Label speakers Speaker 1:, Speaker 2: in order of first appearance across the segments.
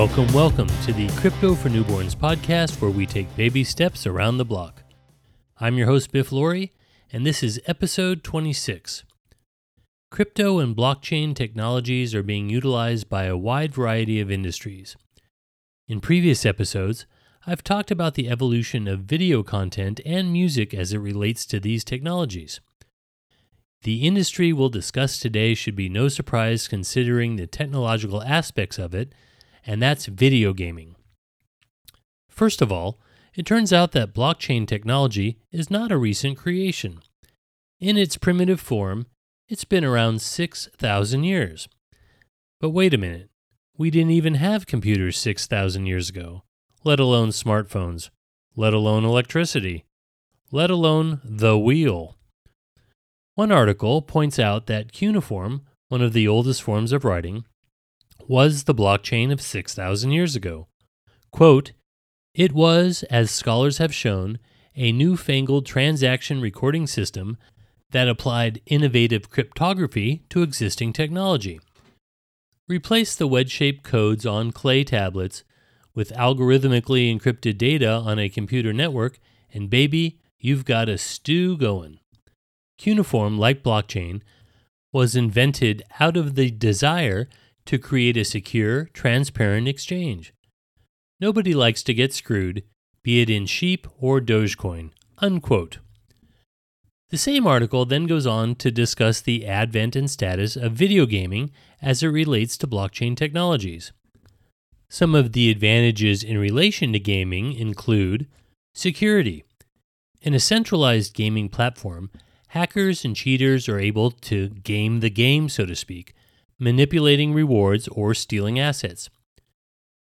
Speaker 1: Welcome, welcome to the Crypto for Newborns podcast, where we take baby steps around the block. I'm your host, Biff Laurie, and this is episode 26. Crypto and blockchain technologies are being utilized by a wide variety of industries. In previous episodes, I've talked about the evolution of video content and music as it relates to these technologies. The industry we'll discuss today should be no surprise considering the technological aspects of it, and that's video gaming. First of all, it turns out that blockchain technology is not a recent creation. In its primitive form, it's been around 6,000 years. But wait a minute, we didn't even have computers 6,000 years ago, let alone smartphones, let alone electricity, let alone the wheel. One article points out that cuneiform, one of the oldest forms of writing, was the blockchain of 6,000 years ago. Quote, it was, as scholars have shown, a newfangled transaction recording system that applied innovative cryptography to existing technology. Replace the wedge shaped codes on clay tablets with algorithmically encrypted data on a computer network, and baby, you've got a stew going. Cuneiform, like blockchain, was invented out of the desire to create a secure, transparent exchange. Nobody likes to get screwed, be it in sheep or Dogecoin. Unquote. The same article then goes on to discuss the advent and status of video gaming as it relates to blockchain technologies. Some of the advantages in relation to gaming include security. In a centralized gaming platform, hackers and cheaters are able to game the game, so to speak, manipulating rewards or stealing assets.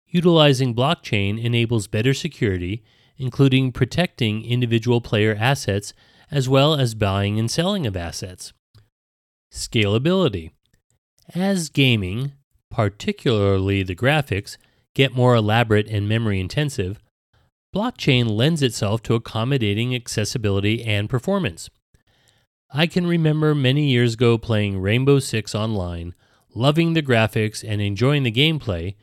Speaker 1: Utilizing blockchain enables better security, including protecting individual player assets as well as buying and selling of assets. Scalability. As gaming, particularly the graphics, get more elaborate and memory intensive, blockchain lends itself to accommodating accessibility and performance. I can remember many years ago playing Rainbow Six online, loving the graphics and enjoying the gameplay,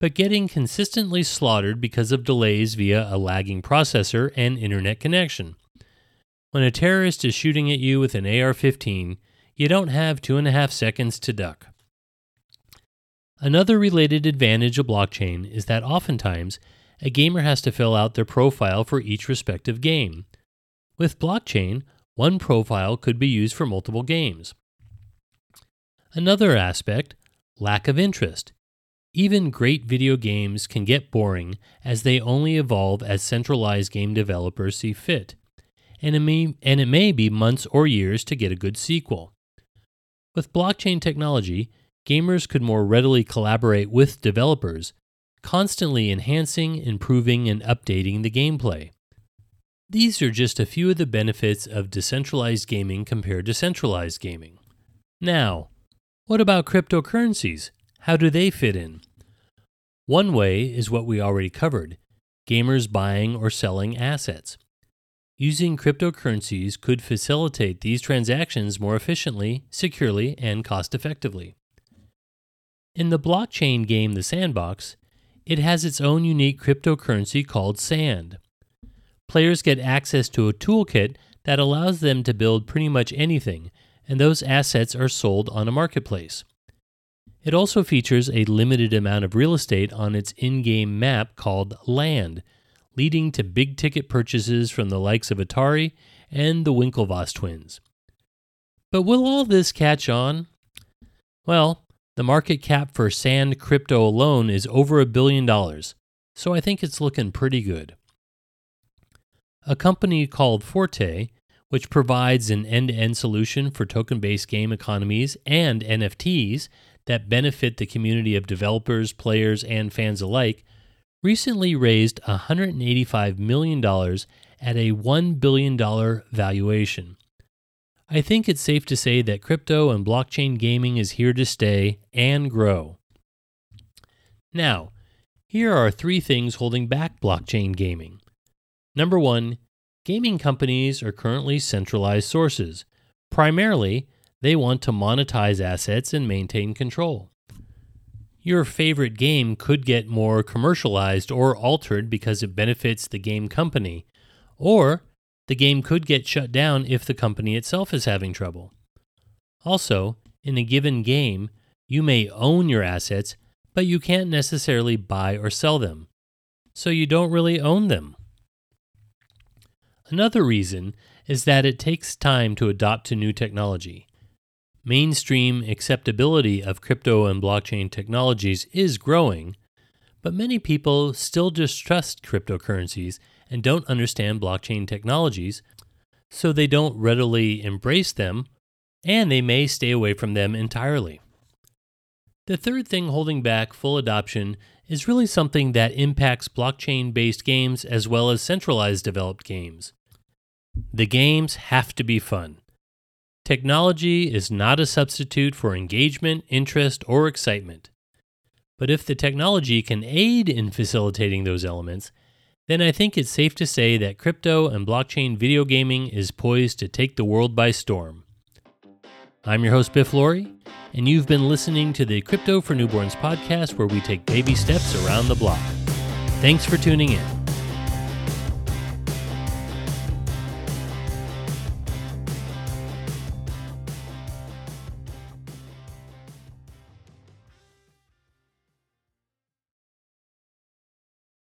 Speaker 1: but getting consistently slaughtered because of delays via a lagging processor and internet connection. When a terrorist is shooting at you with an AR 15, you don't have two and a half seconds to duck. Another related advantage of blockchain is that oftentimes a gamer has to fill out their profile for each respective game. With blockchain, one profile could be used for multiple games. Another aspect lack of interest. Even great video games can get boring as they only evolve as centralized game developers see fit, and it may, and it may be months or years to get a good sequel. With blockchain technology, gamers could more readily collaborate with developers, constantly enhancing, improving, and updating the gameplay. These are just a few of the benefits of decentralized gaming compared to centralized gaming. Now, what about cryptocurrencies? How do they fit in? One way is what we already covered gamers buying or selling assets. Using cryptocurrencies could facilitate these transactions more efficiently, securely, and cost effectively. In the blockchain game The Sandbox, it has its own unique cryptocurrency called SAND players get access to a toolkit that allows them to build pretty much anything, and those assets are sold on a marketplace. It also features a limited amount of real estate on its in game map called Land, leading to big ticket purchases from the likes of Atari and the Winklevoss twins. But will all this catch on? Well, the market cap for Sand crypto alone is over a billion dollars, so I think it's looking pretty good. A company called Forte, which provides an end to end solution for token based game economies and NFTs that benefit the community of developers, players, and fans alike, recently raised $185 million at a $1 billion valuation. I think it's safe to say that crypto and blockchain gaming is here to stay and grow. Now, here are three things holding back blockchain gaming. Number one, gaming companies are currently centralized sources. Primarily, they want to monetize assets and maintain control. your favorite game could get more commercialized or altered because it benefits the game company, or the game could get shut down if the company itself is having trouble. Also, in a given game, you may own your assets, but you can't necessarily buy or sell them, so you don't really own them. Another reason is that it takes time to adopt to new technology. Mainstream acceptability of crypto and blockchain technologies is growing, but many people still distrust cryptocurrencies and don't understand blockchain technologies, so they don't readily embrace them, and they may stay away from them entirely. The third thing holding back full adoption is really something that impacts blockchain based games as well as centralized developed games. The games have to be fun. Technology is not a substitute for engagement, interest, or excitement. But if the technology can aid in facilitating those elements, then I think it's safe to say that crypto and blockchain video gaming is poised to take the world by storm. I'm your host, Biff Laurie, and you've been listening to the Crypto for Newborns podcast, where we take baby steps around the block. Thanks for tuning in.